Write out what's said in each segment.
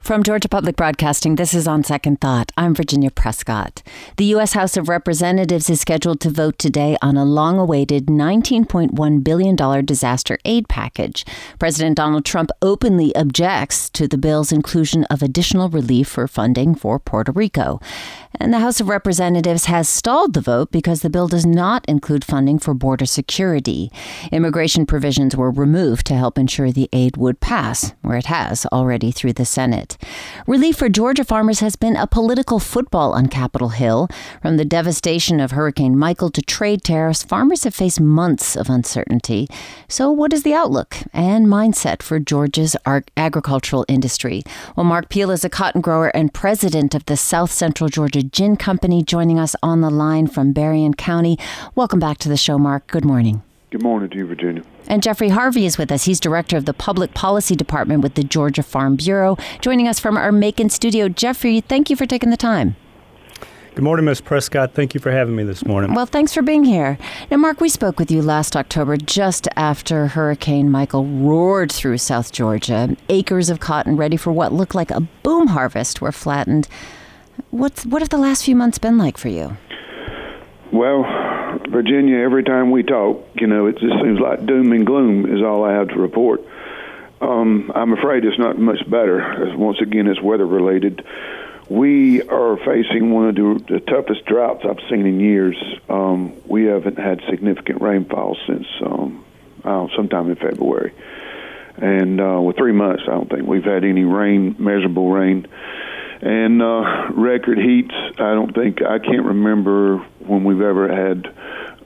From Georgia Public Broadcasting, this is On Second Thought. I'm Virginia Prescott. The U.S. House of Representatives is scheduled to vote today on a long awaited $19.1 billion disaster aid package. President Donald Trump openly objects to the bill's inclusion of additional relief for funding for Puerto Rico. And the House of Representatives has stalled the vote because the bill does not include funding for border security. Immigration provisions were removed to help ensure the aid would pass, where it has already through the Senate. Relief for Georgia farmers has been a political football on Capitol Hill. From the devastation of Hurricane Michael to trade tariffs, farmers have faced months of uncertainty. So, what is the outlook and mindset for Georgia's agricultural industry? Well, Mark Peel is a cotton grower and president of the South Central Georgia Gin Company joining us on the line from Berrien County. Welcome back to the show, Mark. Good morning. Good morning to you, Virginia. And Jeffrey Harvey is with us. He's director of the Public Policy Department with the Georgia Farm Bureau, joining us from our Macon studio. Jeffrey, thank you for taking the time. Good morning, Ms. Prescott. Thank you for having me this morning. Well, thanks for being here. Now, Mark, we spoke with you last October just after Hurricane Michael roared through South Georgia. Acres of cotton ready for what looked like a boom harvest were flattened. What's what have the last few months been like for you? Well, Virginia, every time we talk, you know, it just seems like doom and gloom is all I have to report. Um, I'm afraid it's not much better. Once again, it's weather related. We are facing one of the, the toughest droughts I've seen in years. Um, we haven't had significant rainfall since um, uh, sometime in February, and uh, with three months, I don't think we've had any rain, measurable rain and uh, record heats. I don't think I can't remember when we've ever had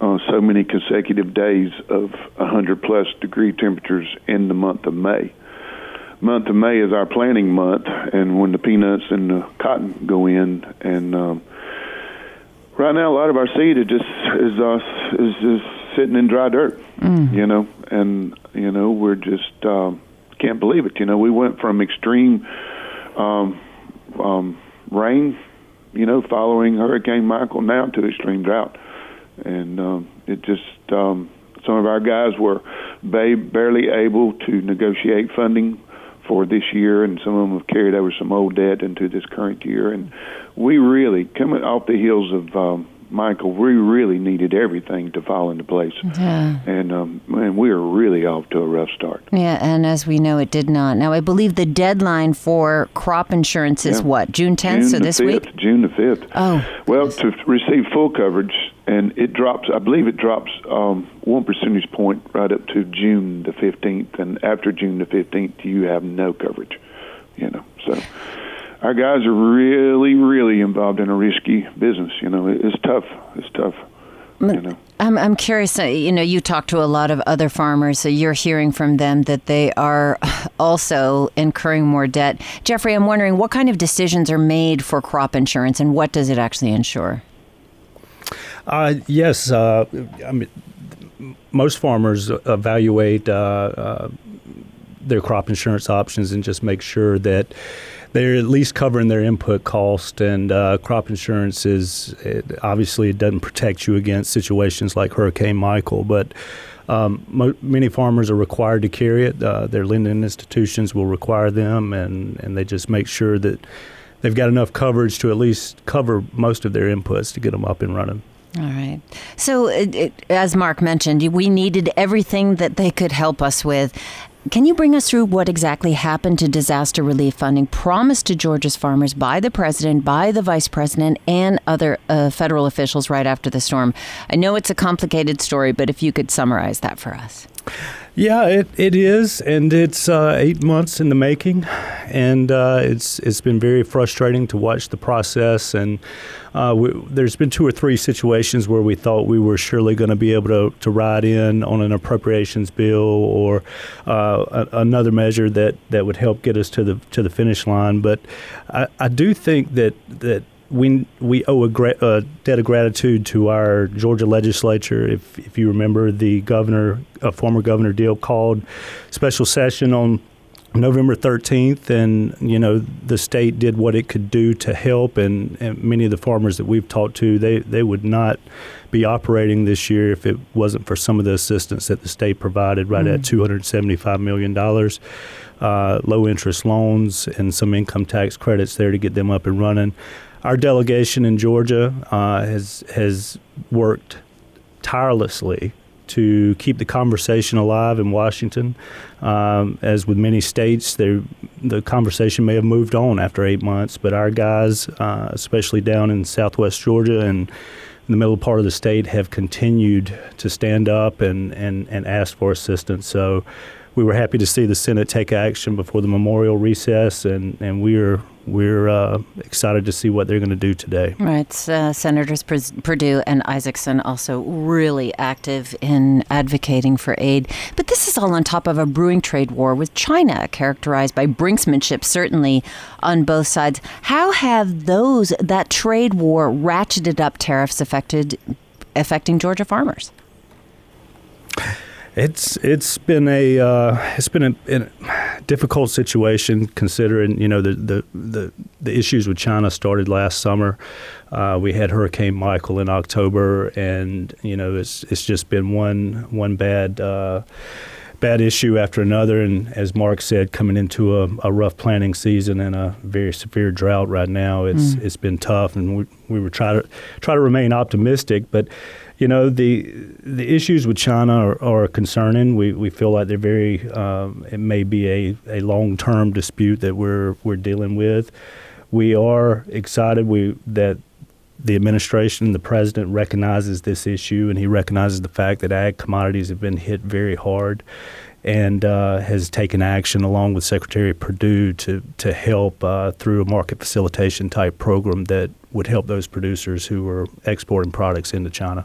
uh, so many consecutive days of 100 plus degree temperatures in the month of May. Month of May is our planting month, and when the peanuts and the cotton go in, and um, right now a lot of our seed is just is uh, is just sitting in dry dirt, mm. you know, and you know we're just um, can't believe it. You know, we went from extreme. Um, um, rain, you know, following Hurricane Michael now to extreme drought, and um, it just um, some of our guys were ba- barely able to negotiate funding for this year, and some of them have carried over some old debt into this current year, and we really coming off the heels of um, Michael, we really needed everything to fall into place. Yeah. And um, and we are really off to a rough start. Yeah, and as we know, it did not. Now, I believe the deadline for crop insurance is yeah. what June 10th. So this 5th, week. June the 5th. Oh. Well, to receive full coverage, and it drops. I believe it drops um, one percentage point right up to June the 15th, and after June the 15th, you have no coverage. You know, so our guys are really, really involved in a risky business. You know, it's tough. It's tough. You know. I'm, I'm curious. Uh, you know, you talk to a lot of other farmers, so you're hearing from them that they are also incurring more debt. Jeffrey, I'm wondering what kind of decisions are made for crop insurance, and what does it actually insure? Uh, yes, uh, I mean, most farmers evaluate uh, uh, their crop insurance options and just make sure that they're at least covering their input cost. And uh, crop insurance is it, obviously it doesn't protect you against situations like Hurricane Michael, but um, mo- many farmers are required to carry it. Uh, their lending institutions will require them, and, and they just make sure that they've got enough coverage to at least cover most of their inputs to get them up and running. All right. So, it, it, as Mark mentioned, we needed everything that they could help us with. Can you bring us through what exactly happened to disaster relief funding promised to Georgia's farmers by the president, by the vice president, and other uh, federal officials right after the storm? I know it's a complicated story, but if you could summarize that for us. Yeah, it, it is, and it's uh, eight months in the making, and uh, it's it's been very frustrating to watch the process. And uh, we, there's been two or three situations where we thought we were surely going to be able to, to ride in on an appropriations bill or uh, a, another measure that, that would help get us to the to the finish line. But I, I do think that that we we owe a, gra- a, debt of gratitude to our Georgia legislature. If if you remember, the governor, uh, former Governor Deal, called special session on November 13th, and you know the state did what it could do to help, and, and, many of the farmers that we've talked to, they they would not be operating this year if it wasn't for some of the assistance that the state provided, right mm-hmm. at 275 million dollars, uh, low interest loans, and some income tax credits there to get them up and running. Our delegation in Georgia uh, has has worked tirelessly to keep the conversation alive in Washington. Um, as with many states, the conversation may have moved on after eight months, but our guys, uh, especially down in southwest Georgia and in the middle part of the state, have continued to stand up and, and, and ask for assistance. So we were happy to see the Senate take action before the memorial recess, and, and we are we're uh, excited to see what they're going to do today. Right. Uh, Senators Perdue and Isakson also really active in advocating for aid. But this is all on top of a brewing trade war with China, characterized by brinksmanship, certainly on both sides. How have those, that trade war, ratcheted up tariffs affected, affecting Georgia farmers? It's it's been a uh, it's been a, a, difficult situation considering you know the, the, the the issues with China started last summer. Uh, we had Hurricane Michael in October, and you know it's it's just been one one bad. Uh, bad issue after another, and as Mark said, coming into a, a, rough planting season and a very severe drought right now, it's mm. it's been tough, and we, we were trying to try to remain optimistic, but you know the the issues with China are, are concerning. We we feel like they're very. Um, it may be a, a long term dispute that we're we're dealing with. We are excited we that the administration, the president recognizes this issue, and he recognizes the fact that ag commodities have been hit very hard, and uh, has taken action along with Secretary Perdue to to help uh, through a market facilitation type program that would help those producers who are exporting products into China.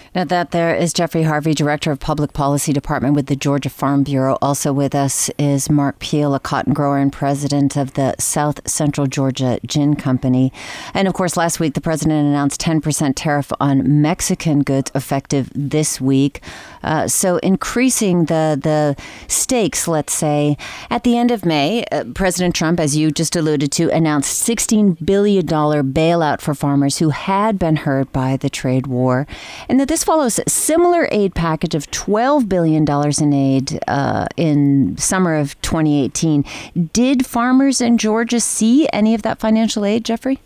Now, that there is Jeffrey Harvey, Director of Public Policy Department with the Georgia Farm Bureau. Also with us is Mark Peel, a cotton grower and president of the South Central Georgia Gin Company. And of course, last week the president announced 10% tariff on Mexican goods effective this week. Uh, so increasing the the stakes, let's say. At the end of May, uh, President Trump, as you just alluded to, announced $16 billion bailout for farmers who had been hurt by the trade war. And that this follows a similar aid package of $12 billion in aid uh, in summer of 2018. Did farmers in Georgia see any of that financial aid, Jeffrey?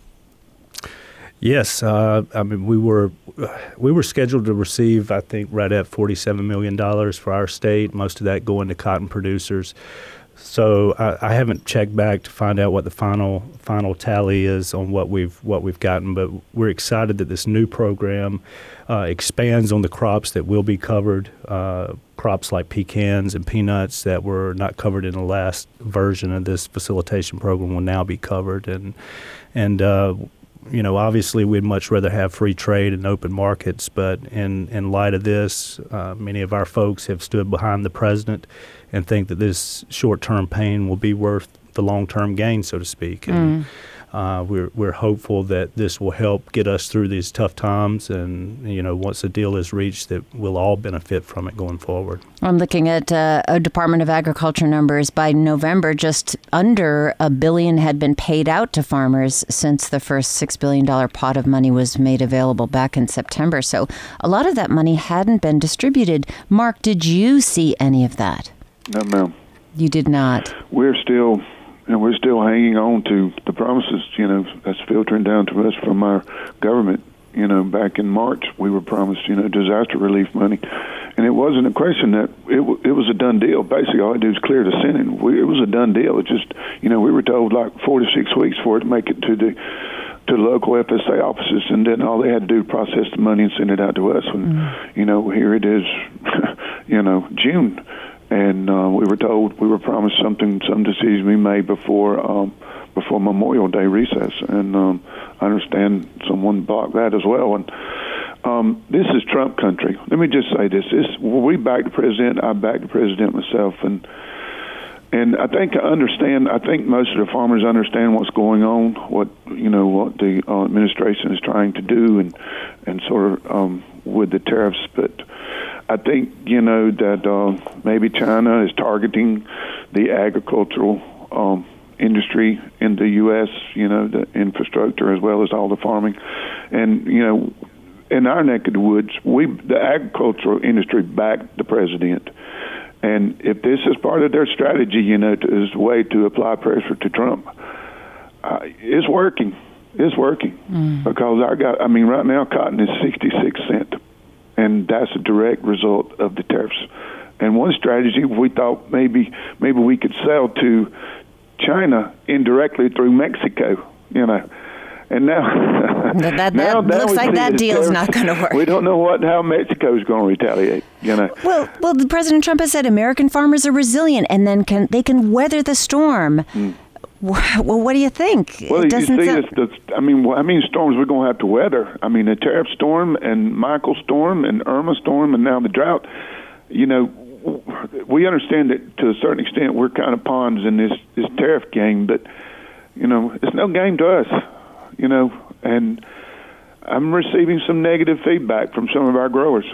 Yes, uh, I mean we were we were scheduled to receive I think right at forty seven million dollars for our state. Most of that going to cotton producers. So I, I, haven't checked back to find out what the final final tally is on what we've what we've gotten, but we're excited that this new program uh, expands on the crops that will be covered. Uh, crops like pecans and peanuts that were not covered in the last version of this facilitation program will now be covered, and and uh, you know, obviously we'd much rather have free trade and open markets, but in, in light of this, uh, many of our folks have stood behind the president and think that this short term pain will be worth the long term gain, so to speak. And, mm. Uh, we're we're hopeful that this will help get us through these tough times, and you know, once a deal is reached, that we'll all benefit from it going forward. I'm looking at uh, a Department of Agriculture numbers. By November, just under a billion had been paid out to farmers since the first six billion dollar pot of money was made available back in September. So a lot of that money hadn't been distributed. Mark, did you see any of that? No, ma'am. You did not. We're still and we're still hanging on to the promises, you know, that's filtering down to us from our government. You know, back in March, we were promised, you know, disaster relief money, and it wasn't a question that it it was a done deal. Basically, all I do is clear the Senate. We, it was a done deal. It just, you know, we were told like four to six weeks for it to make it to the to local FSA offices, and then all they had to do was process the money and send it out to us. And mm. you know, here it is, you know, June and uh, we were told we were promised something, some decision we made before um, before Memorial Day recess, and um, I understand someone blocked that as well. And um, this is Trump country. Let me just say this: this we back the president. I back the president myself, and and I think I understand. I think most of the farmers understand what's going on, what you know, what the uh, administration is trying to do, and and sort of um, with the tariffs, but I think you know that uh, maybe China is targeting the agricultural um, industry in the U.S. You know, the infrastructure as well as all the farming, and you know, in our neck of the woods, we the agricultural industry backed the president. And if this is part of their strategy, you know, to, as a way to apply pressure to Trump, uh, it's working. It's working mm. because I got. I mean, right now cotton is sixty six cent, and that's a direct result of the tariffs. And one strategy we thought maybe maybe we could sell to China indirectly through Mexico. You know, and now that, that, now, that looks like that deal is not going to work. We don't know what how Mexico is going to retaliate. You know. Well, well, President Trump has said American farmers are resilient and then can they can weather the storm. Mm. Well, what do you think? Well, it you see, sound... it's, it's, I mean, I mean, storms we're going to have to weather. I mean, the tariff storm and Michael storm and Irma storm and now the drought. You know, we understand that to a certain extent we're kind of pawns in this this tariff game, but you know, it's no game to us you know, and I'm receiving some negative feedback from some of our growers,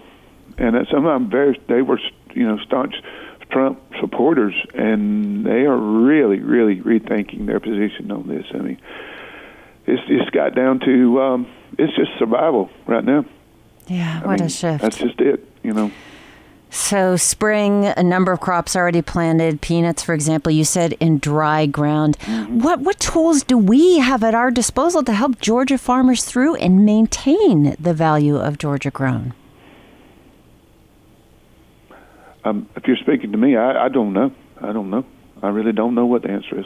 and some of them very they were you know staunch Trump supporters, and they are really really rethinking their position on this. I mean, it's it's got down to um, it's just survival right now. Yeah, I what mean, a shift. That's just it, you know. So, spring, a number of crops already planted. Peanuts, for example, you said in dry ground. Mm-hmm. What what tools do we have at our disposal to help Georgia farmers through and maintain the value of Georgia grown? Um, if you're speaking to me, I, I don't know. I don't know. I really don't know what the answer is.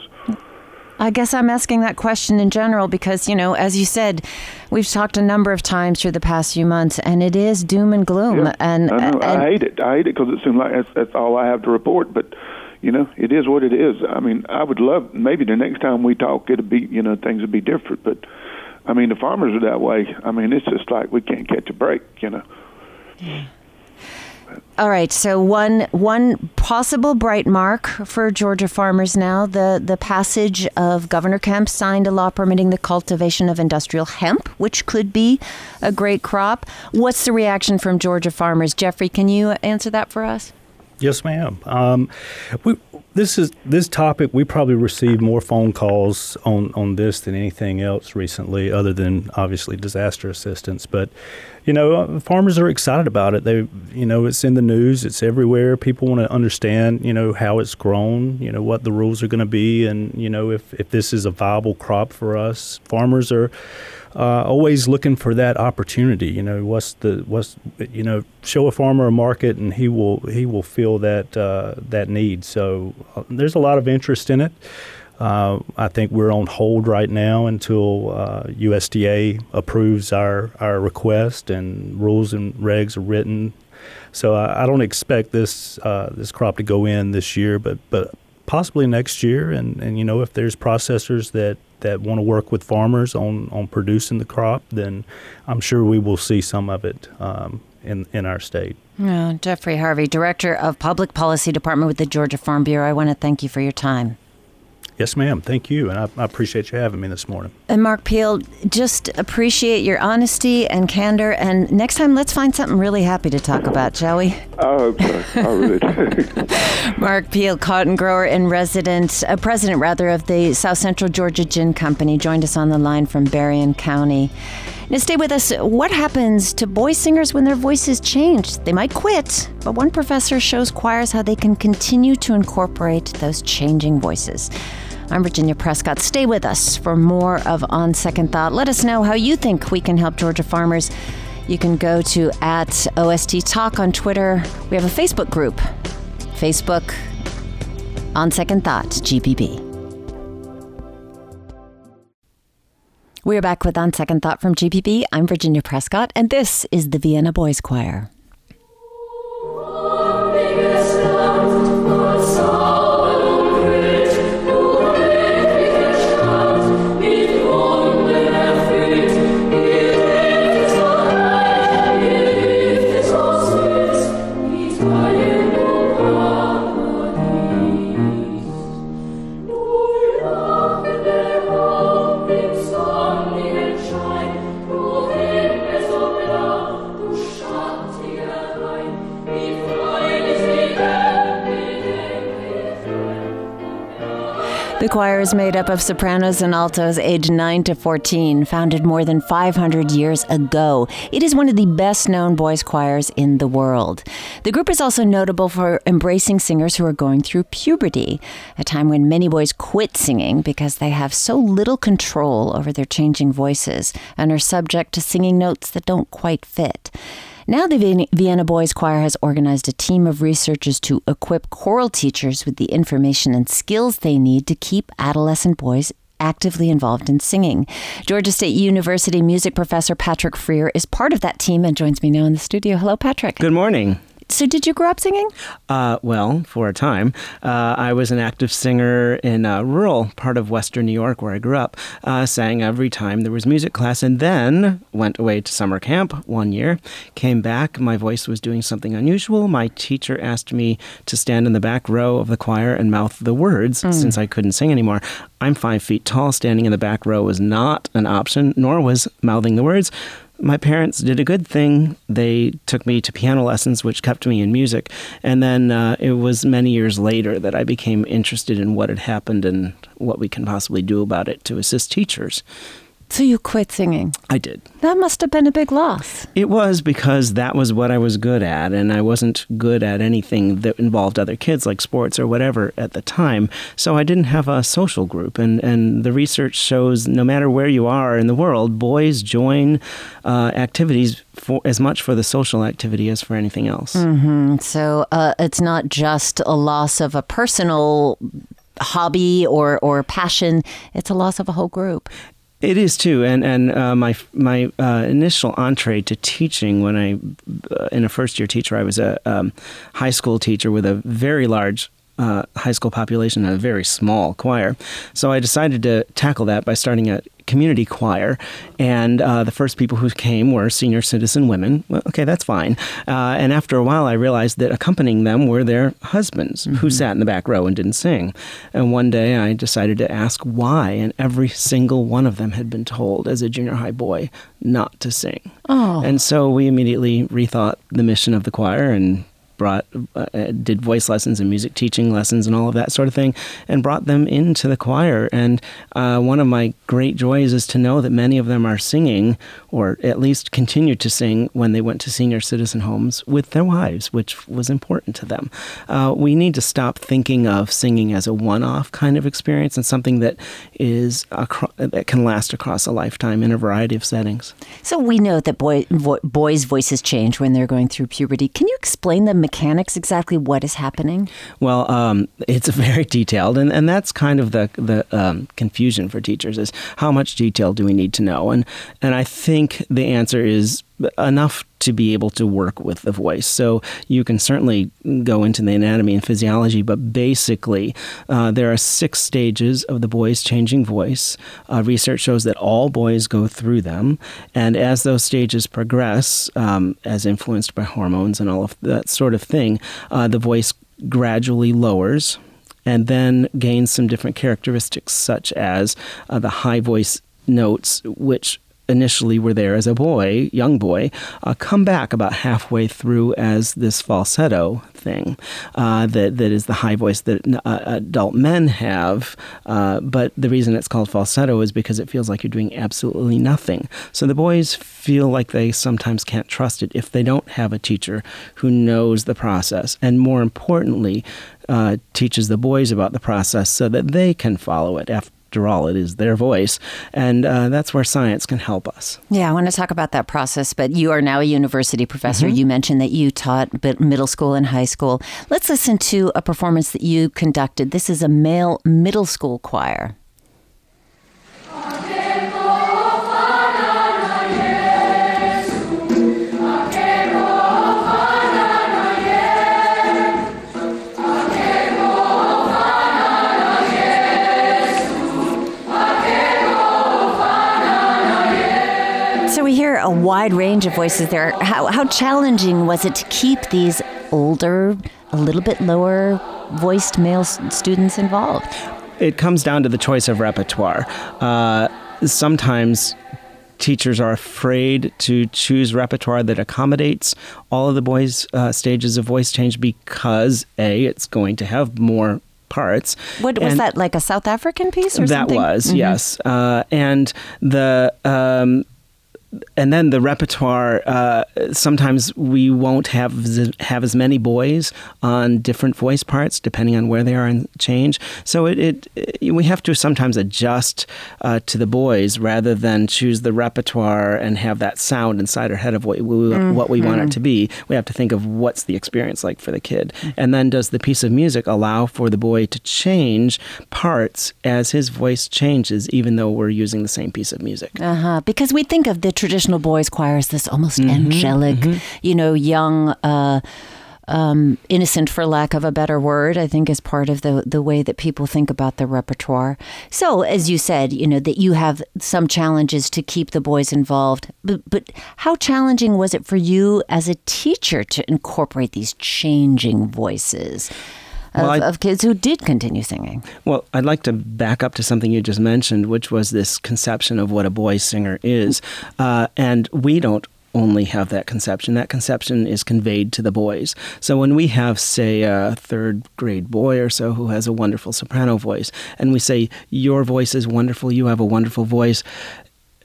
I guess I'm asking that question in general because, you know, as you said, we've talked a number of times through the past few months, and it is doom and gloom. Yeah, and, I, and I hate it. I hate it because it seems like that's, that's all I have to report. But you know, it is what it is. I mean, I would love maybe the next time we talk, it'll be you know things would be different. But I mean, the farmers are that way. I mean, it's just like we can't catch a break. You know. Yeah. All right, so one one possible bright mark for Georgia farmers now the the passage of Governor Kemp signed a law permitting the cultivation of industrial hemp, which could be a great crop. What's the reaction from Georgia farmers? Jeffrey, can you answer that for us? Yes, ma'am. Um, we, this is this topic. We probably received more phone calls on on this than anything else recently, other than obviously disaster assistance. But you know, uh, farmers are excited about it. They, you know, it's in the news. It's everywhere. People want to understand, you know, how it's grown. You know, what the rules are going to be, and you know, if if this is a viable crop for us. Farmers are uh, always looking for that opportunity. You know, what's the what's you know, show a farmer a market, and he will he will feel that uh, that need. So uh, there's a lot of interest in it. Uh, I think we're on hold right now until USDA uh, approves our our request and rules and regs are written. So I, I don't expect this uh, this crop to go in this year, but but possibly next year. And, and you know, if there's processors that that want to work with farmers on, on producing the crop, then I'm sure we will see some of it um, in, in our state. Yeah, Jeffrey Harvey, Director of Public Policy Department with the Georgia Farm Bureau, I want to thank you for your time. Yes, ma'am. Thank you. And I, I, appreciate you having me this morning. And Mark Peel, just appreciate your honesty and candor. And next time, let's find something really happy to talk about, shall we? I hope so. I really do. Mark Peel, cotton grower and resident, uh, president rather, of the South Central Georgia Gin Company, joined us on the line from Berrien County. Now, stay with us. What happens to boy singers when their voices change? They might quit, but one professor shows choirs how they can continue to incorporate those changing voices. I'm Virginia Prescott. Stay with us for more of On Second Thought. Let us know how you think we can help Georgia farmers. You can go to at OST Talk on Twitter. We have a Facebook group. Facebook On Second Thought, GPB. We're back with On Second Thought from GPB. I'm Virginia Prescott, and this is the Vienna Boys Choir. The choir is made up of sopranos and altos aged 9 to 14, founded more than 500 years ago. It is one of the best known boys' choirs in the world. The group is also notable for embracing singers who are going through puberty, a time when many boys quit singing because they have so little control over their changing voices and are subject to singing notes that don't quite fit. Now, the Vienna Boys Choir has organized a team of researchers to equip choral teachers with the information and skills they need to keep adolescent boys actively involved in singing. Georgia State University music professor Patrick Freer is part of that team and joins me now in the studio. Hello, Patrick. Good morning. So, did you grow up singing? Uh, well, for a time. Uh, I was an active singer in a rural part of Western New York where I grew up. Uh, sang every time there was music class, and then went away to summer camp one year. Came back. My voice was doing something unusual. My teacher asked me to stand in the back row of the choir and mouth the words mm. since I couldn't sing anymore. I'm five feet tall. Standing in the back row was not an option, nor was mouthing the words my parents did a good thing. They took me to piano lessons, which kept me in music. And then uh, it was many years later that I became interested in what had happened and what we can possibly do about it to assist teachers. So you quit singing? I did. That must have been a big loss. It was because that was what I was good at, and I wasn't good at anything that involved other kids, like sports or whatever, at the time. So I didn't have a social group, and, and the research shows no matter where you are in the world, boys join uh, activities for as much for the social activity as for anything else. Mm-hmm. So uh, it's not just a loss of a personal hobby or, or passion, it's a loss of a whole group. It is too, and and uh, my my uh, initial entree to teaching when I, uh, in a first year teacher, I was a um, high school teacher with a very large uh, high school population and a very small choir. So I decided to tackle that by starting a community choir, and uh, the first people who came were senior citizen women. Well, okay, that's fine. Uh, and after a while, I realized that accompanying them were their husbands mm-hmm. who sat in the back row and didn't sing. And one day, I decided to ask why, and every single one of them had been told as a junior high boy not to sing. Oh. And so we immediately rethought the mission of the choir and brought uh, did voice lessons and music teaching lessons and all of that sort of thing and brought them into the choir. And uh, one of my great joys is to know that many of them are singing or at least continue to sing when they went to senior citizen homes with their wives which was important to them. Uh, we need to stop thinking of singing as a one-off kind of experience and something that is acro- that can last across a lifetime in a variety of settings. So we know that boy, vo- boys voices change when they're going through puberty. Can you explain the mechanics exactly what is happening? Well, um, it's very detailed, and, and that's kind of the the um, confusion for teachers is how much detail do we need to know? And and I think the answer is enough to be able to work with the voice. So you can certainly go into the anatomy and physiology, but basically, uh, there are six stages of the boy's changing voice. Uh, research shows that all boys go through them, and as those stages progress, um, as influenced by hormones and all of that sort of thing, uh, the voice gradually lowers and then gains some different characteristics, such as uh, the high voice notes, which initially were there as a boy, young boy, uh, come back about halfway through as this falsetto thing uh, that that is the high voice that uh, adult men have. Uh, but the reason it's called falsetto is because it feels like you're doing absolutely nothing. So the boys feel like they sometimes can't trust it if they don't have a teacher who knows the process, and more importantly. Uh, teaches the boys about the process so that they can follow it after after all, it is their voice. And uh, that's where science can help us. Yeah, I want to talk about that process, but you are now a university professor. Mm-hmm. You mentioned that you taught middle school and high school. Let's listen to a performance that you conducted. This is a male middle school choir. A wide range of voices there. How, how challenging was it to keep these older, a little bit lower voiced male students involved? It comes down to the choice of repertoire. Uh, sometimes teachers are afraid to choose repertoire that accommodates all of the boys' uh, stages of voice change because A, it's going to have more parts. What was And- that like a South African piece or something? that something? was Mhm. yes, uh, and the um, and then the repertoire. Uh, sometimes we won't have z- have as many boys on different voice parts depending on where they are in change. So it, it, it- we have to sometimes adjust uh, to the boys rather than choose the repertoire and have that sound inside our head of what we, what we want it to be. We have to think of what's the experience like for the kid, and then does the piece of music allow for the boy to change parts as his voice changes, even though we're using the same piece of music. Uh-huh. Because we think of the traditional boys' choir as this almost Mm-hmm, angelic, you know, young, uh, um, innocent, for lack of a better word, I think is part of the, the way that people think about the repertoire. So, as you said, you know, that you have some challenges to keep the boys involved. But, but how challenging was it for you as a teacher to incorporate these changing voices? Of, Well, of kids who did continue singing. Well, I'd like to back up to something you just mentioned, which was this conception of what a boy singer is. Uh, and we don't only have that conception. That conception is conveyed to the boys. So when we have, say, a third grade boy or so who has a wonderful soprano voice, and we say, Your voice is wonderful, you have a wonderful voice.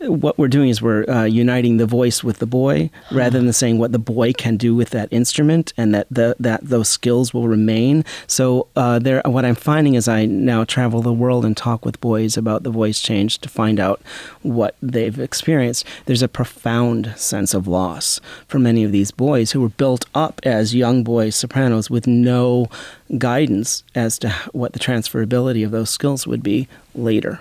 What we're doing is we're uh, uniting the voice with the boy, rather than saying what the boy can do with that instrument, and that the, that those skills will remain. So uh, there, what I'm finding is I now travel the world and talk with boys about the voice change to find out what they've experienced. There's a profound sense of loss for many of these boys who were built up as young boys sopranos with no guidance as to what the transferability of those skills would be later.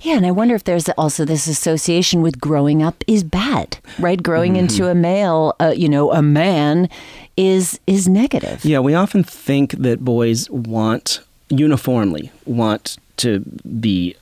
Yeah, and I wonder if there's also this association with growing up is bad, right? Growing Mm-hmm. into a male, uh, you know, a man is is negative. Yeah, we often think that boys want uniformly want to be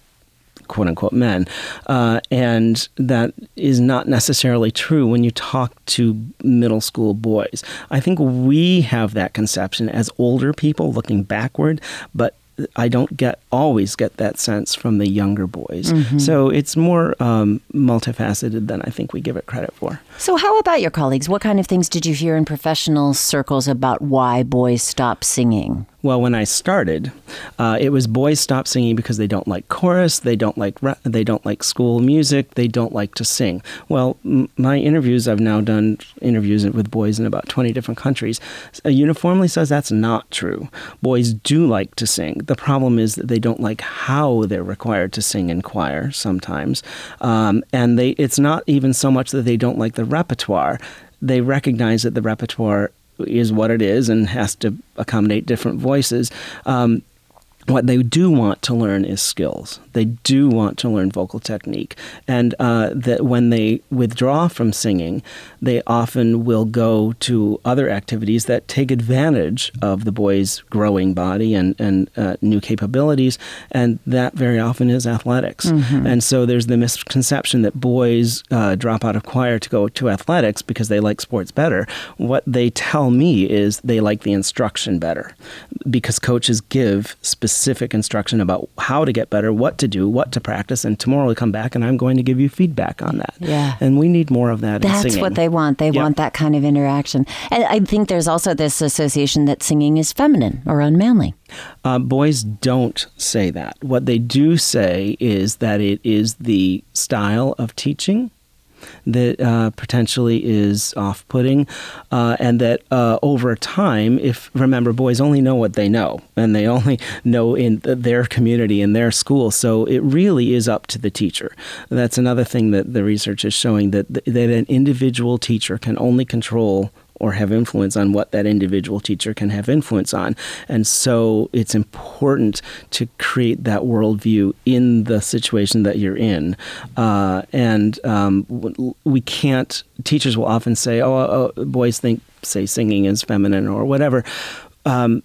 quote unquote men. Uh, and that is not necessarily true when you talk to middle school boys. I think we have that conception as older people looking backward, but I don't get always get that sense from the younger boys. So it's more um, multifaceted than I think we give it credit for. So, how about your colleagues? What kind of things did you hear in professional circles about why boys stop singing? Well, when I started, uh, it was boys stop singing because they don't like chorus, they don't like they don't like school music, they don't like to sing. Well, m- my interviews, I've now done interviews with boys in about twenty different countries, uh, uniformly says that's not true. Boys do like to sing. The problem is that they don't like how they're required to sing in choir sometimes, um, and they it's not even so much that they don't like the repertoire. They recognize that the repertoire is what it is and has to accommodate different voices. Um, what they do want to learn is skills. They do want to learn vocal technique, and uh, that when they withdraw from singing, they often will go to other activities that take advantage of the boy's growing body and and uh, new capabilities, and that very often is athletics. And so there's the misconception that boys uh, drop out of choir to go to athletics because they like sports better. What they tell me is they like the instruction better because coaches give specific instruction about how to get better, what to do, what to practice, and tomorrow we come back and I'm going to give you feedback on that. Yeah. And we need more of that in That's what they want. They Yep. want that kind of interaction. And I think there's also this association that singing is feminine or unmanly. Uh, boys don't say that. What they do say is that it is the style of teaching that uh, potentially is off-putting, uh, and that uh, over time, if remember, boys only know what they know, and they only know in their community in their school. So it really is up to the teacher. That's another thing that the research is showing that that an individual teacher can only control or have influence on what that individual teacher can have influence on. And so it's important to create that worldview in the situation that you're in. Uh, and um, we can't, teachers will often say, oh, oh, boys think, say, singing is feminine or whatever. Um,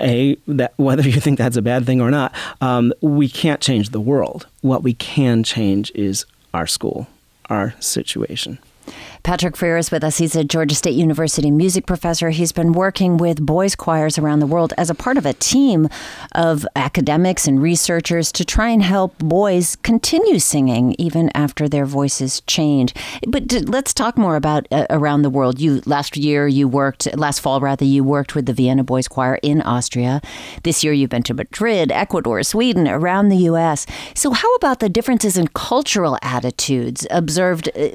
a that whether you think that's a bad thing or not, um, we can't change the world. What we can change is our school, our situation. Patrick Freer is with us. He's a Georgia State University music professor. He's been working with boys' choirs around the world as a part of a team of academics and researchers to try and help boys continue singing even after their voices change. But let's talk more about uh, around the world. You last year you worked last fall rather you worked with the Vienna Boys Choir in Austria. This year you've been to Madrid, Ecuador, Sweden, around the US. So how about the differences in cultural attitudes observed uh,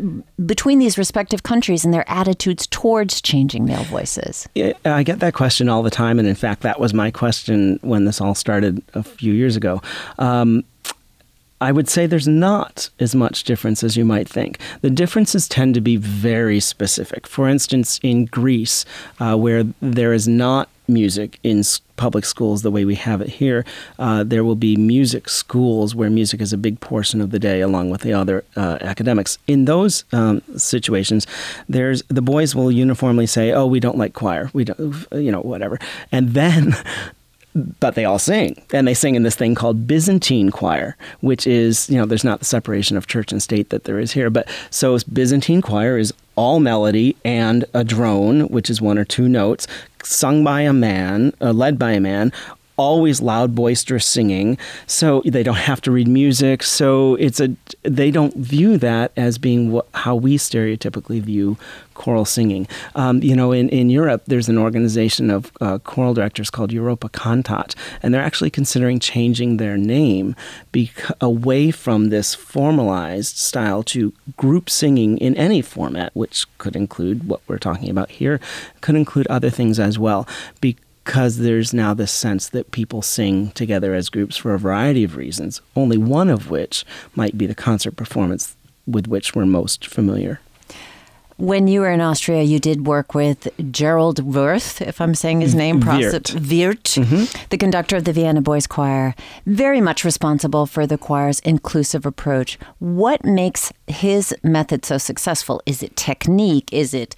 between these respective countries and their attitudes towards changing male voices? Yeah, I get that question all the time, and in fact, that was my question when this all started a few years ago. Um, I would say there's not as much difference as you might think. The differences tend to be very specific. For instance, in Greece, uh, where there is not music in public schools the way we have it here. Uh, there will be music schools where music is a big portion of the day, along with the other uh, academics. In those um, situations, there's the boys will uniformly say, "Oh, we don't like choir. We don't, you know, whatever," and then but they all sing and they sing in this thing called byzantine choir which is you know there's not the separation of church and state that there is here but so byzantine choir is all melody and a drone which is one or two notes sung by a man uh, led by a man always loud boisterous singing so they don't have to read music. So it's a they don't view that as being what, how we stereotypically view choral singing. Um, you know in, in europe there's an organization of uh, choral directors called europa cantat and they're actually considering changing their name away from this formalized style to group singing in any format which could include what we're talking about here could include other things as well because there's now this sense that people sing together as groups for a variety of reasons, only one of which might be the concert performance with which we're most familiar. When you were in Austria, you did work with Gerald Wirth, if I'm saying his name, Wirth, Wirth mm-hmm. the conductor of the Vienna Boys Choir, very much responsible for the choir's inclusive approach. What makes his method so successful? Is it technique? Is it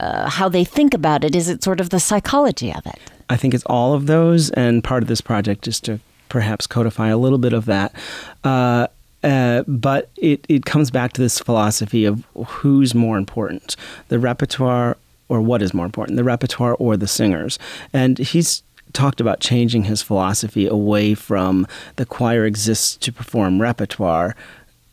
uh, how they think about it? Is it sort of the psychology of it? I think it's all of those, and part of this project is to perhaps codify a little bit of that. Uh, uh, but it, it comes back to this philosophy of who's more important, the repertoire or what is more important, the repertoire or the singers. And he's talked about changing his philosophy away from the choir exists to perform repertoire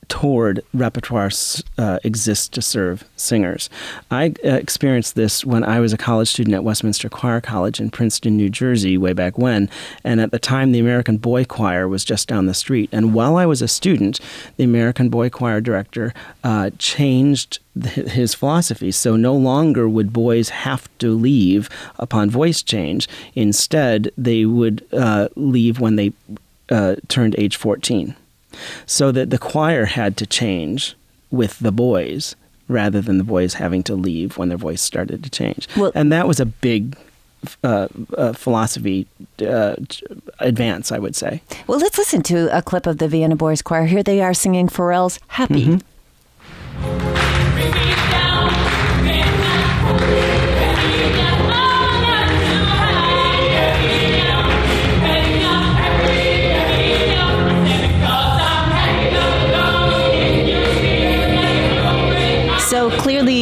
toward repertoire uh, exists to serve singers. I uh, experienced this when I was a college student at Westminster Choir College in Princeton, New Jersey, way back when. And at the time, the American Boy Choir was just down the street. And while I was a student, the American Boy Choir director uh, changed his philosophy. So no longer would boys have to leave upon voice change. Instead, they would uh, leave when they uh, turned age 14 so that the choir had to change with the boys rather than the boys having to leave when their voice started to change. Well, and that was a big uh, uh, philosophy uh, advance, I would say. Well, let's listen to a clip of the Vienna Boys Choir. Here they are singing Pharrell's Happy. Mm-hmm.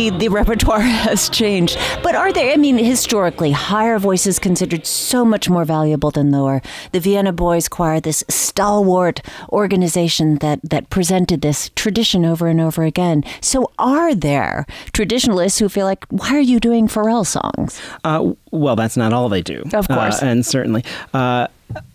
The repertoire has changed. But are there, I mean, historically, higher voices considered so much more valuable than lower? The Vienna Boys Choir, this stalwart organization that, that presented this tradition over and over again. So are there traditionalists who feel like, why are you doing Pharrell songs? Uh, well, that's not all they do. Of course. Uh, and certainly. Uh,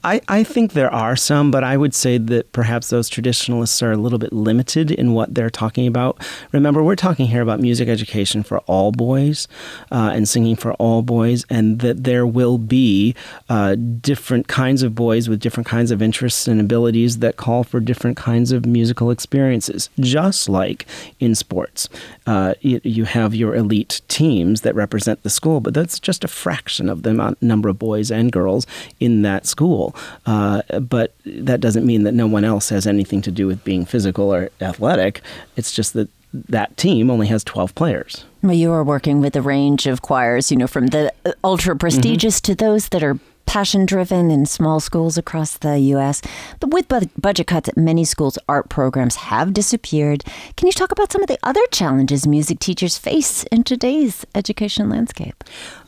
I, I think there are some, but I would say that perhaps those traditionalists are a little bit limited in what they're talking about. Remember, we're talking here about music education for all boys uh, and singing for all boys, and that there will be uh, different kinds of boys with different kinds of interests and abilities that call for different kinds of musical experiences, just like in sports. Uh, you, you have your elite teams that represent the school, but that's just a fraction of the number of boys and girls in that school school. Uh, but that doesn't mean that no one else has anything to do with being physical or athletic. It's just that that team only has 12 players. Well, you are working with a range of choirs, you know, from the ultra prestigious mm-hmm. to those that are passion driven in small schools across the U.S. But with bu- budget cuts at many schools, art programs have disappeared. Can you talk about some of the other challenges music teachers face in today's education landscape?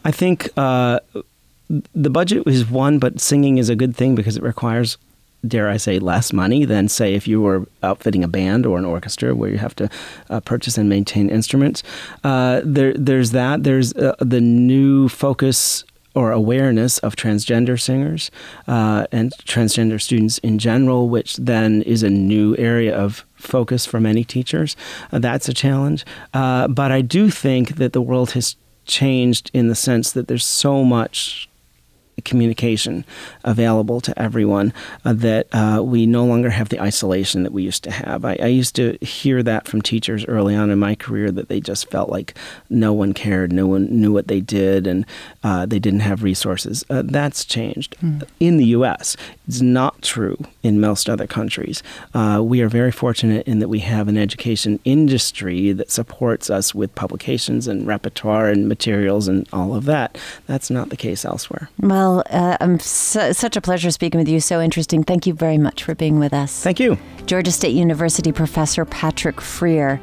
I think uh, the budget is one, but singing is a good thing because it requires dare I say, less money than, say, if you were outfitting a band or an orchestra where you have to uh, purchase and maintain instruments. Uh, there, there's that. There's uh, the new focus or awareness of transgender singers uh, and transgender students in general, which then is a new area of focus for many teachers. Uh, that's a challenge. Uh, but I do think that the world has changed in the sense that there's so much communication available to everyone uh, that uh, we no longer have the isolation that we used to have. I, I, used to hear that from teachers early on in my career that they just felt like no one cared, no one knew what they did, and uh, they didn't have resources. Uh, that's changed mm. in the U.S. It's not true in most other countries. Uh, we are very fortunate in that we have an education industry that supports us with publications and repertoire and materials and all of that. That's not the case elsewhere. Well, well, uh, I'm su- such a pleasure speaking with you. So interesting. Thank you very much for being with us. Thank you. Georgia State University professor Patrick Freer.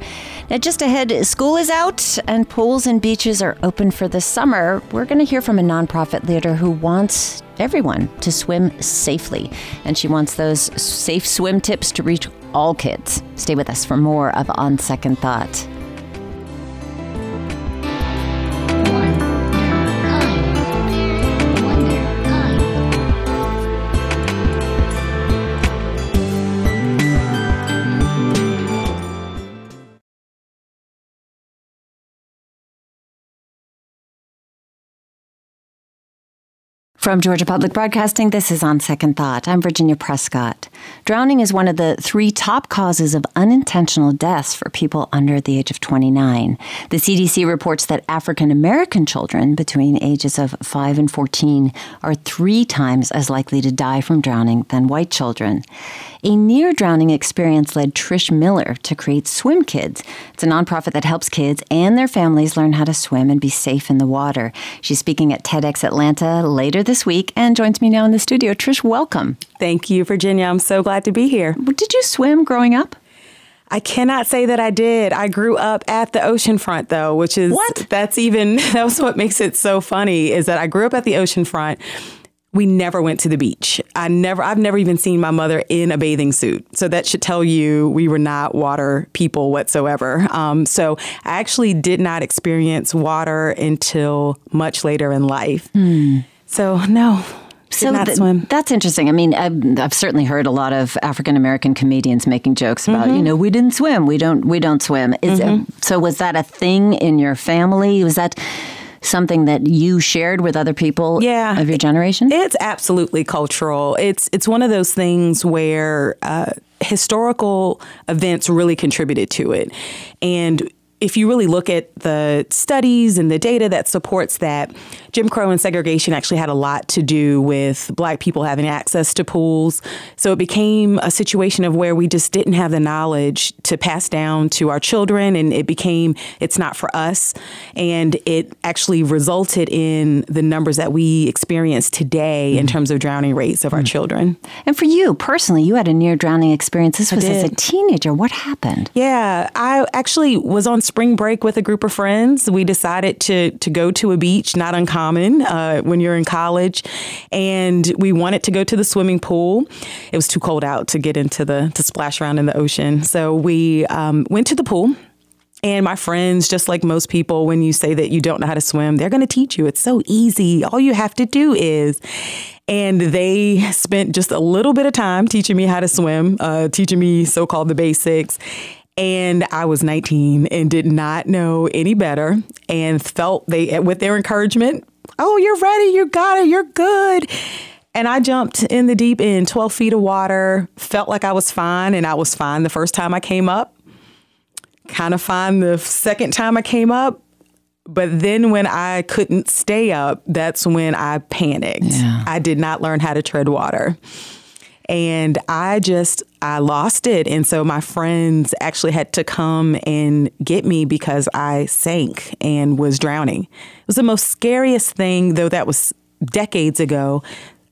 Now, just ahead, school is out and pools and beaches are open for the summer. We're going to hear from a nonprofit leader who wants everyone to swim safely, and she wants those safe swim tips to reach all kids. Stay with us for more of On Second Thought. From Georgia Public Broadcasting, this is On Second Thought. I'm Virginia Prescott. Drowning is one of the three top causes of unintentional deaths for people under the age of 29. The CDC reports that African American children between ages of 5 and 14 are three times as likely to die from drowning than white children. A near drowning experience led Trish Miller to create Swim Kids. It's a nonprofit that helps kids and their families learn how to swim and be safe in the water. She's speaking at TEDx Atlanta later this week and joins me now in the studio. Trish, welcome. Thank you, Virginia. I'm so glad to be here. Did you swim growing up? I cannot say that I did. I grew up at the ocean front though, which is what? That's even that's what makes it so funny is that I grew up at the oceanfront we never went to the beach. I never I've never even seen my mother in a bathing suit. So that should tell you we were not water people whatsoever. Um, so I actually did not experience water until much later in life. Hmm. So no, so th- that's interesting. I mean, I've, I've, certainly heard a lot of African American comedians making jokes about, mm-hmm. you know, we didn't swim, we don't, we don't swim. Is, mm-hmm. so was that a thing in your family? Was that something that you shared with other people yeah, of your generation? It's absolutely cultural. It's it's one of those things where uh, historical events really contributed to it, and if you really look at the studies and the data that supports that, Jim Crow and segregation actually had a lot to do with black people having access to pools. So it became a situation of where we just didn't have the knowledge to pass down to our children, and it became it's not for us. And it actually resulted in the numbers that we experience today mm-hmm. in terms of drowning rates of mm-hmm. our children. And for you personally, you had a near drowning experience. This was as a teenager. What happened? Yeah, I actually was on spring break with a group of friends. We decided to to go to a beach, not uncommon uh, when you're in college, and we wanted to go to the swimming pool. It was too cold out to get into the to splash around in the ocean, so we um, went to the pool. And my friends, just like most people, when you say that you don't know how to swim, they're going to teach you. It's so easy. All you have to do is. And they spent just a little bit of time teaching me how to swim, uh, teaching me so called the basics. And I was 19 and did not know any better and felt they, with their encouragement, oh, you're ready, you got it, you're good. And I jumped in the deep end, 12 feet of water, felt like I was fine, and I was fine the first time I came up, kind of fine the second time I came up. But then when I couldn't stay up, that's when I panicked. Yeah. I did not learn how to tread water and I just I lost it and so my friends actually had to come and get me because I sank and was drowning. It was the most scariest thing though that was decades ago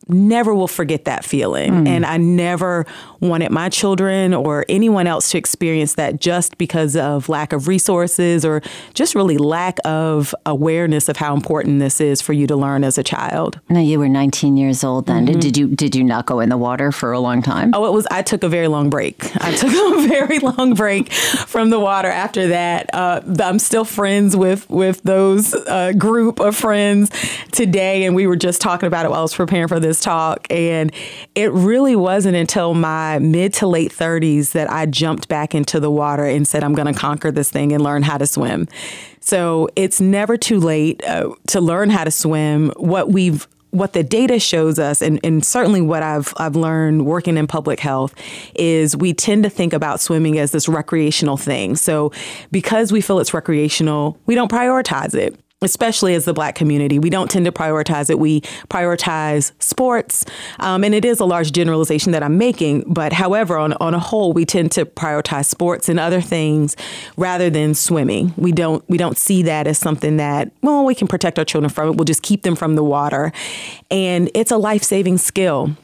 never will forget that feeling. Mm. And I never wanted my children or anyone else to experience that just because of lack of resources or just really lack of awareness of how important this is for you to learn as a child. Now you were 19 years old then. Mm-hmm. Did you did you not go in the water for a long time? Oh, it was I took a very long break. I took a very long break from the water after that. Uh, I'm still friends with with those uh, group of friends today and we were just talking about it while I was preparing for this talk and it really wasn't until my mid to late 30s that I jumped back into the water and said, I'm going to conquer this thing and learn how to swim. So it's never too late uh, to learn how to swim. What we've what the data shows us, and, and, certainly what I've I've learned working in public health, is we tend to think about swimming as this recreational thing. So because we feel it's recreational, we don't prioritize it especially as the black community. We don't tend to prioritize it. We prioritize sports. Um, and it is a large generalization that I'm making. But however, on, on a whole, we tend to prioritize sports and other things rather than swimming. We don't we don't see that as something that, well, we can protect our children from it. We'll just keep them from the water. And it's a life-saving skill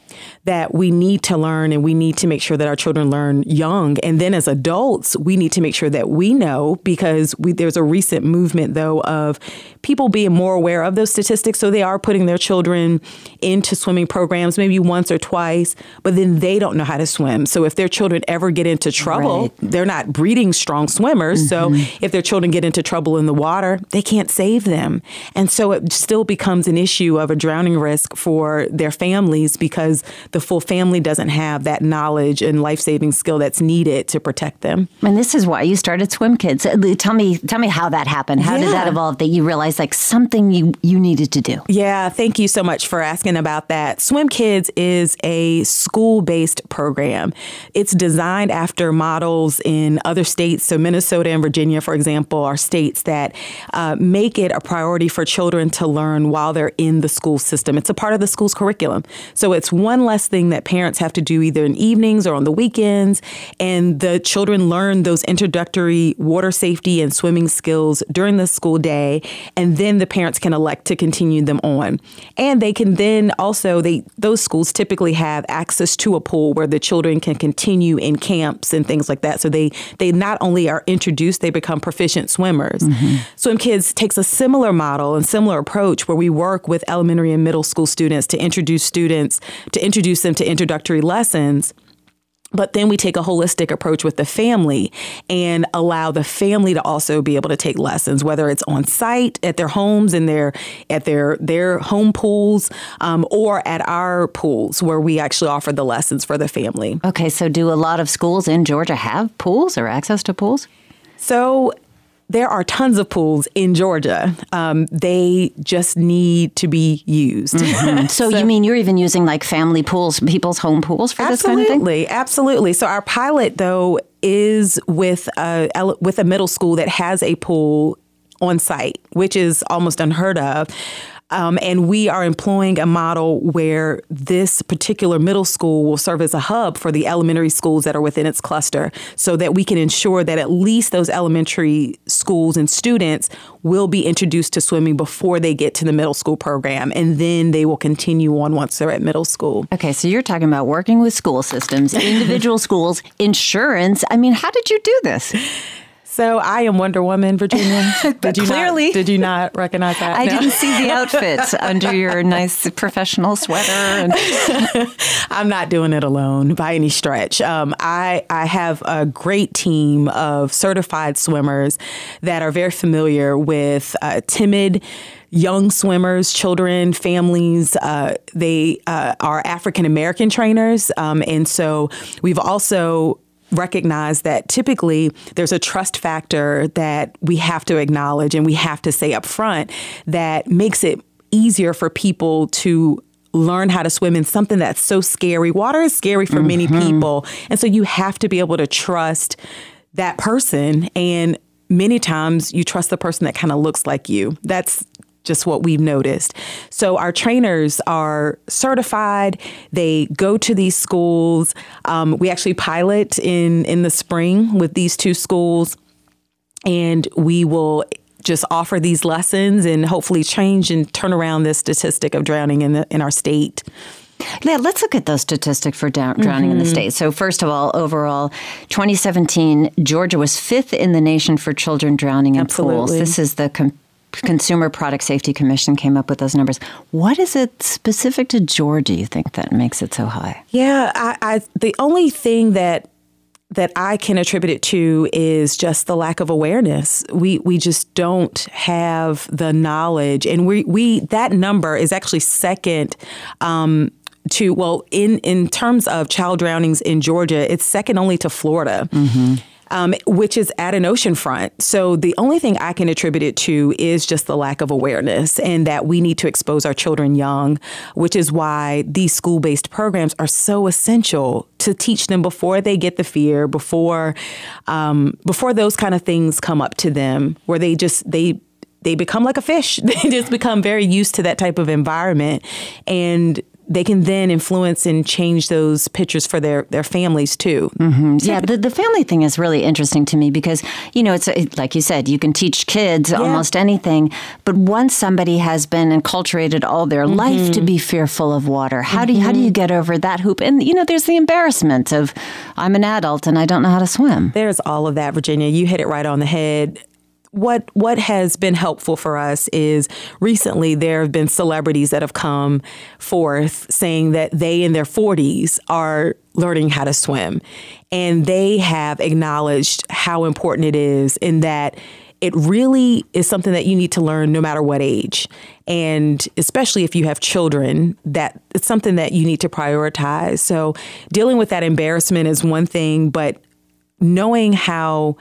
that we need to learn and we need to make sure that our children learn young. And then as adults, we need to make sure that we know because we, there's a recent movement, though, of people being more aware of those statistics. So they are putting their children into swimming programs maybe once or twice, but then they don't know how to swim. So if their children ever get into trouble, right. they're not breeding strong swimmers. Mm-hmm. So if their children get into trouble in the water, they can't save them. And so it still becomes an issue of a drowning risk for their families because the full family doesn't have that knowledge and life saving skill that's needed to protect them. And this is why you started Swim Kids. Uh, tell me, tell me how that happened. How yeah. did that evolve? That you realized like something you you needed to do. Yeah, thank you so much for asking about that. Swim Kids is a school based program. It's designed after models in other states. So Minnesota and Virginia, for example, are states that uh, make it a priority for children to learn while they're in the school system. It's a part of the school's curriculum. So it's one less thing that parents have to do either in evenings or on the weekends. And the children learn those introductory water safety and swimming skills during the school day. And then the parents can elect to continue them on. And they can then also, they those schools typically have access to a pool where the children can continue in camps and things like that. So they, they not only are introduced, they become proficient swimmers. Mm-hmm. Swim Kids takes a similar model and similar approach where we work with elementary and middle school students to introduce students, to introduce them to introductory lessons. But then we take a holistic approach with the family and allow the family to also be able to take lessons, whether it's on site at their homes and their at their their home pools, um, or at our pools where we actually offer the lessons for the family. Okay, so do a lot of schools in Georgia have pools or access to pools? So there are tons of pools in Georgia. Um, they just need to be used. Mm-hmm. So, so, you mean you're even using like family pools, people's home pools for this kind of thing? Absolutely, absolutely. So our pilot though is with a with a middle school that has a pool on site, which is almost unheard of. Um, and we are employing a model where this particular middle school will serve as a hub for the elementary schools that are within its cluster so that we can ensure that at least those elementary schools and students will be introduced to swimming before they get to the middle school program. And then they will continue on once they're at middle school. Okay, so you're talking about working with school systems, individual schools, insurance. I mean, how did you do this? So I am Wonder Woman, Virginia. Did you clearly not, did you not recognize that? I no. didn't see the outfit under your nice professional sweater. And... I'm not doing it alone by any stretch. Um, I I have a great team of certified swimmers that are very familiar with uh, timid young swimmers, children, families. Uh, they uh, are African American trainers. Um, and so we've also recognize that typically there's a trust factor that we have to acknowledge and we have to say up front that makes it easier for people to learn how to swim in something that's so scary. Water is scary for mm-hmm. many people. And so you have to be able to trust that person and many times you trust the person that kind of looks like you. That's just what we've noticed. So our trainers are certified. They go to these schools. Um, we actually pilot in in the spring with these two schools, and we will just offer these lessons and hopefully change and turn around this statistic of drowning in the in our state. Yeah, let's look at those statistics for down, drowning mm-hmm. in the mm-hmm. state. So, first of all, overall, 2017, Georgia was fifth in the nation for children drowning in Absolutely. pools. This is the com- Consumer Product Safety Commission came up with those numbers. What is it specific to Georgia you think that makes it so high? Yeah, I, I, the only thing that that I can attribute it to is just the lack of awareness. We we just don't have the knowledge, and we we that number is actually second. Um, to well in in terms of child drownings in Georgia, it's second only to Florida. Mm-hmm um, which is at an oceanfront. So the only thing I can attribute it to is just the lack of awareness and that we need to expose our children young, which is why these school based programs are so essential to teach them before they get the fear, before um, before those kind of things come up to them, where they just they they become like a fish. They just become very used to that type of environment. And they can then influence and change those pictures for their, their families too. Mm-hmm. Yeah, the, the family thing is really interesting to me because, you know, it's like you said, you can teach kids yeah. almost anything, but once somebody has been enculturated all their mm-hmm. life to be fearful of water, how mm-hmm. do you, how do you mm-hmm. get over that hoop? And, you know, there's the embarrassment of I'm an adult and I don't know how to swim. There's all of that, Virginia. You hit it right on the head what what has been helpful for us is recently there have been celebrities that have come forth saying that they in their 40s are learning how to swim. And they have acknowledged how important it is in that it really is something that you need to learn no matter what age. And especially if you have children that it's something that you need to prioritize. So dealing with that embarrassment is one thing but knowing how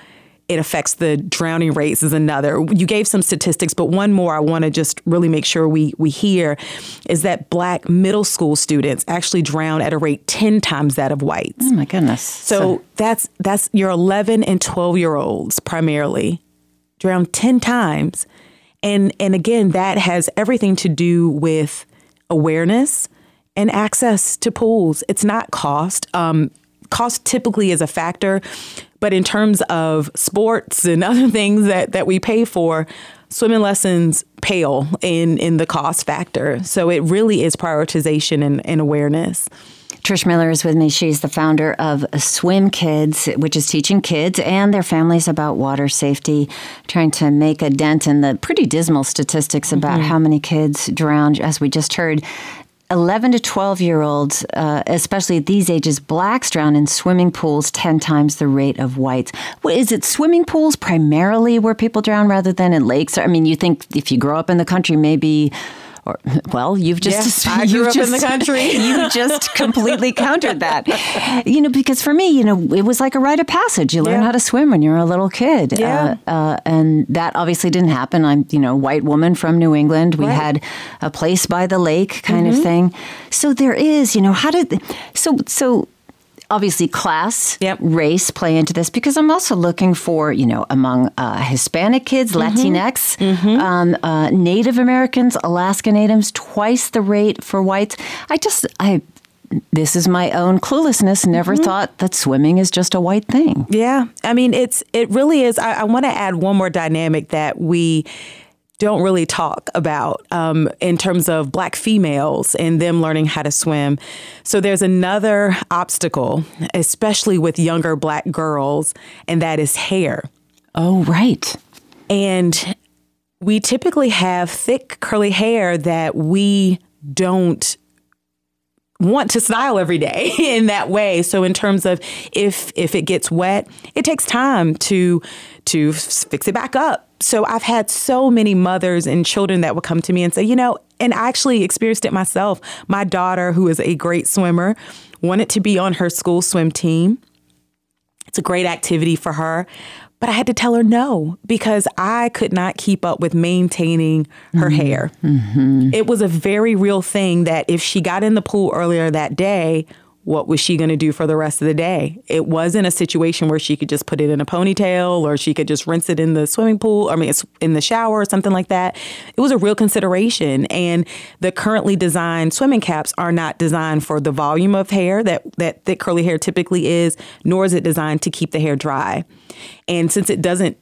it affects the drowning rates is another. You gave some statistics, but one more I want to just really make sure we we hear is that black middle school students actually drown at a rate 10 times that of whites. Oh my goodness. So, so. that's that's your 11 and 12 year olds primarily drown 10 times. And and again that has everything to do with awareness and access to pools. It's not cost. Um, cost typically is a factor, but in terms of sports and other things that, that we pay for, swimming lessons pale in, in the cost factor. So it really is prioritization and, and awareness. Trish Miller is with me. She's the founder of Swim Kids, which is teaching kids and their families about water safety, trying to make a dent in the pretty dismal statistics about mm-hmm. how many kids drown, as we just heard. 11 to 12 year olds, uh, especially at these ages, blacks drown in swimming pools 10 times the rate of whites. Is it swimming pools primarily where people drown rather than in lakes? I mean, you think if you grow up in the country, maybe or well, you've just up just, in the country. you just completely countered that. You know, because for me, you know, it was like a rite of passage. You learn yeah. how to swim when you're a little kid, yeah. Uh, uh, and that obviously didn't happen. I'm, you know, white woman from New England. We right. had a place by the lake, kind mm-hmm. of thing. So there is, you know, how did so so obviously class, yep. race play into this because I'm also looking for, you know, among uh, Hispanic kids, mm-hmm. Latinx, mm-hmm. Um, uh, Native Americans, Alaska Natives, twice the rate for whites. I just, I, this is my own cluelessness. Never mm-hmm. thought that swimming is just a white thing. Yeah, I mean, it's it really is. I, I want to add one more dynamic that we don't really talk about um, in terms of black females and them learning how to swim. So there's another obstacle, especially with younger black girls, and that is hair. Oh, right. And we typically have thick, curly hair that we don't want to style every day in that way. So in terms of if if it gets wet, it takes time to to fix it back up so I've had so many mothers and children that would come to me and say, you know, and I actually experienced it myself. My daughter, who is a great swimmer, wanted to be on her school swim team. It's a great activity for her. But I had to tell her no because I could not keep up with maintaining her mm-hmm. hair. Mm-hmm. It was a very real thing that if she got in the pool earlier that day, what was she going to do for the rest of the day? It wasn't a situation where she could just put it in a ponytail or she could just rinse it in the swimming pool, I mean, in the shower or something like that. It was a real consideration. And the currently designed swimming caps are not designed for the volume of hair that, that thick curly hair typically is, nor is it designed to keep the hair dry. And since it doesn't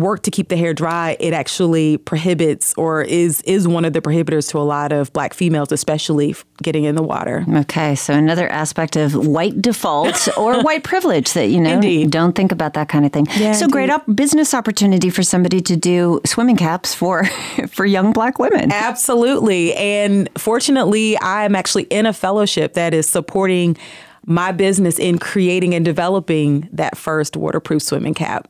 work to keep the hair dry, it actually prohibits or is is one of the prohibitors to a lot of black females, especially getting in the water. Okay, so another aspect of white default or white privilege that you know Indeed. don't think about that kind of thing. Yeah, so great op- business opportunity for somebody to do swimming caps for for young black women. Absolutely. And fortunately, I'm actually in a fellowship that is supporting my business in creating and developing that first waterproof swimming cap.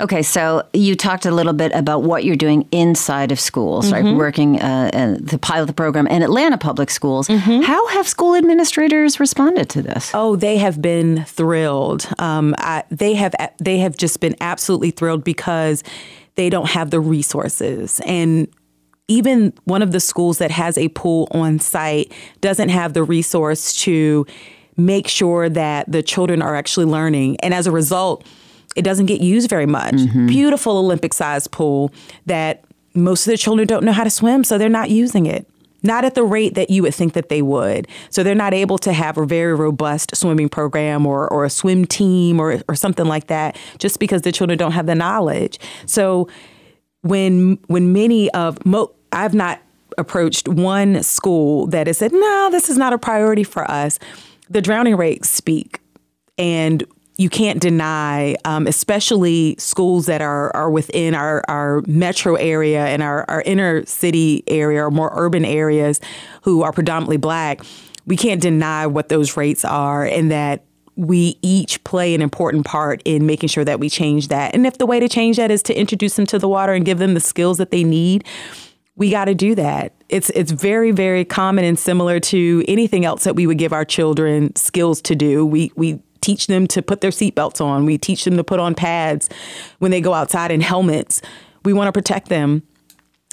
Okay, so you talked a little bit about what you're doing inside of schools, right? Working uh, uh, the pilot program in Atlanta public schools. How have school administrators responded to this? Oh, they have been thrilled. Um, I, they have they have just been absolutely thrilled because they don't have the resources and even one of the schools that has a pool on site doesn't have the resource to make sure that the children are actually learning and as a result it doesn't get used very much mm-hmm. beautiful olympic sized pool that most of the children don't know how to swim so they're not using it not at the rate that you would think that they would. So they're not able to have a very robust swimming program or, or a swim team or, or something like that just because the children don't have the knowledge. So when when many of mo- I've not approached one school that has said, no, this is not a priority for us. The drowning rates speak. And you can't deny, um, especially schools that are are within our, our metro area and our, our inner city area or more urban areas who are predominantly black, we can't deny what those rates are and that we each play an important part in making sure that we change that. And if the way to change that is to introduce them to the water and give them the skills that they need, we got to do that. It's it's very very common and similar to anything else that we would give our children skills to do. We we teach them to put their seatbelts on. We teach them to put on pads when they go outside and helmets. We want to protect them.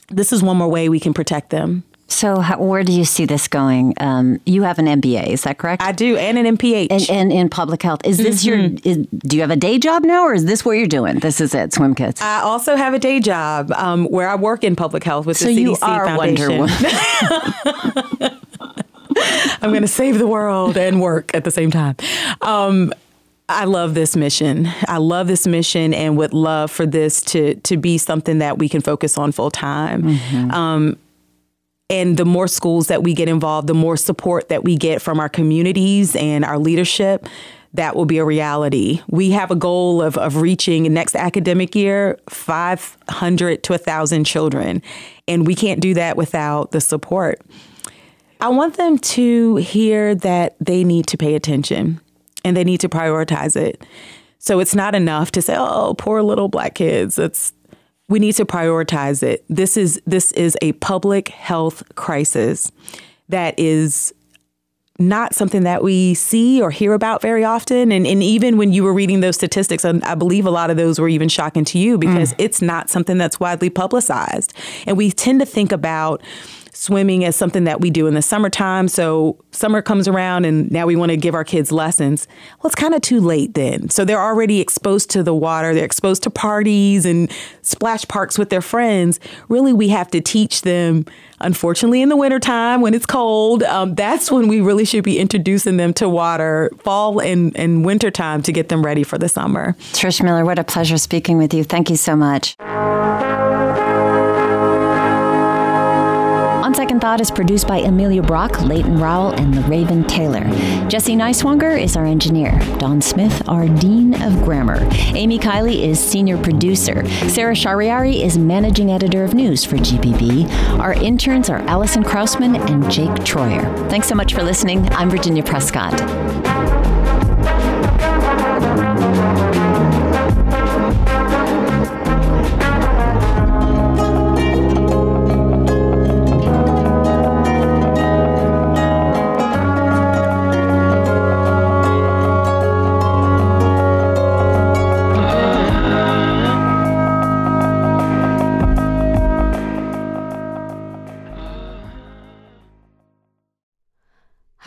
This is one more way we can protect them. So, how, where do you see this going? Um, you have an MBA, is that correct? I do, and an MPH. and, and in public health, is this your? Is, do you have a day job now, or is this what you're doing? This is it, Swim Kids. I also have a day job um, where I work in public health with so the CDC you are Foundation. I'm going to save the world and work at the same time. Um, I love this mission. I love this mission and would love for this to to be something that we can focus on full time. Um, and the more schools that we get involved, the more support that we get from our communities and our leadership, that will be a reality. We have a goal of, of reaching next academic year 500 to 1,000 children, and we can't do that without the support. I want them to hear that they need to pay attention and they need to prioritize it. So it's not enough to say, "Oh, poor little black kids." It's we need to prioritize it. This is this is a public health crisis that is not something that we see or hear about very often. And, and even when you were reading those statistics, and I believe a lot of those were even shocking to you because mm. it's not something that's widely publicized. And we tend to think about swimming as something that we do in the summertime. So summer comes around and now we want to give our kids lessons. Well, it's kind of too late then. So they're already exposed to the water, they're exposed to parties and splash parks with their friends. Really, we have to teach them, unfortunately, in the wintertime when it's cold. Um, that's when we really should be introducing them to water, fall and, and wintertime to get them ready for the summer. Trish Miller, what a pleasure speaking with you. Thank you so much. Second Thought is produced by Amelia Brock, Leighton Rowell, and the Raven Taylor. Jesse Neiswanger is our engineer. Don Smith, our Dean of Grammar. Amy Kiley is senior producer. Sarah Shariari is managing editor of news for GPB. Our interns are Allison Krausman and Jake Troyer. Thanks so much for listening. I'm Virginia Prescott.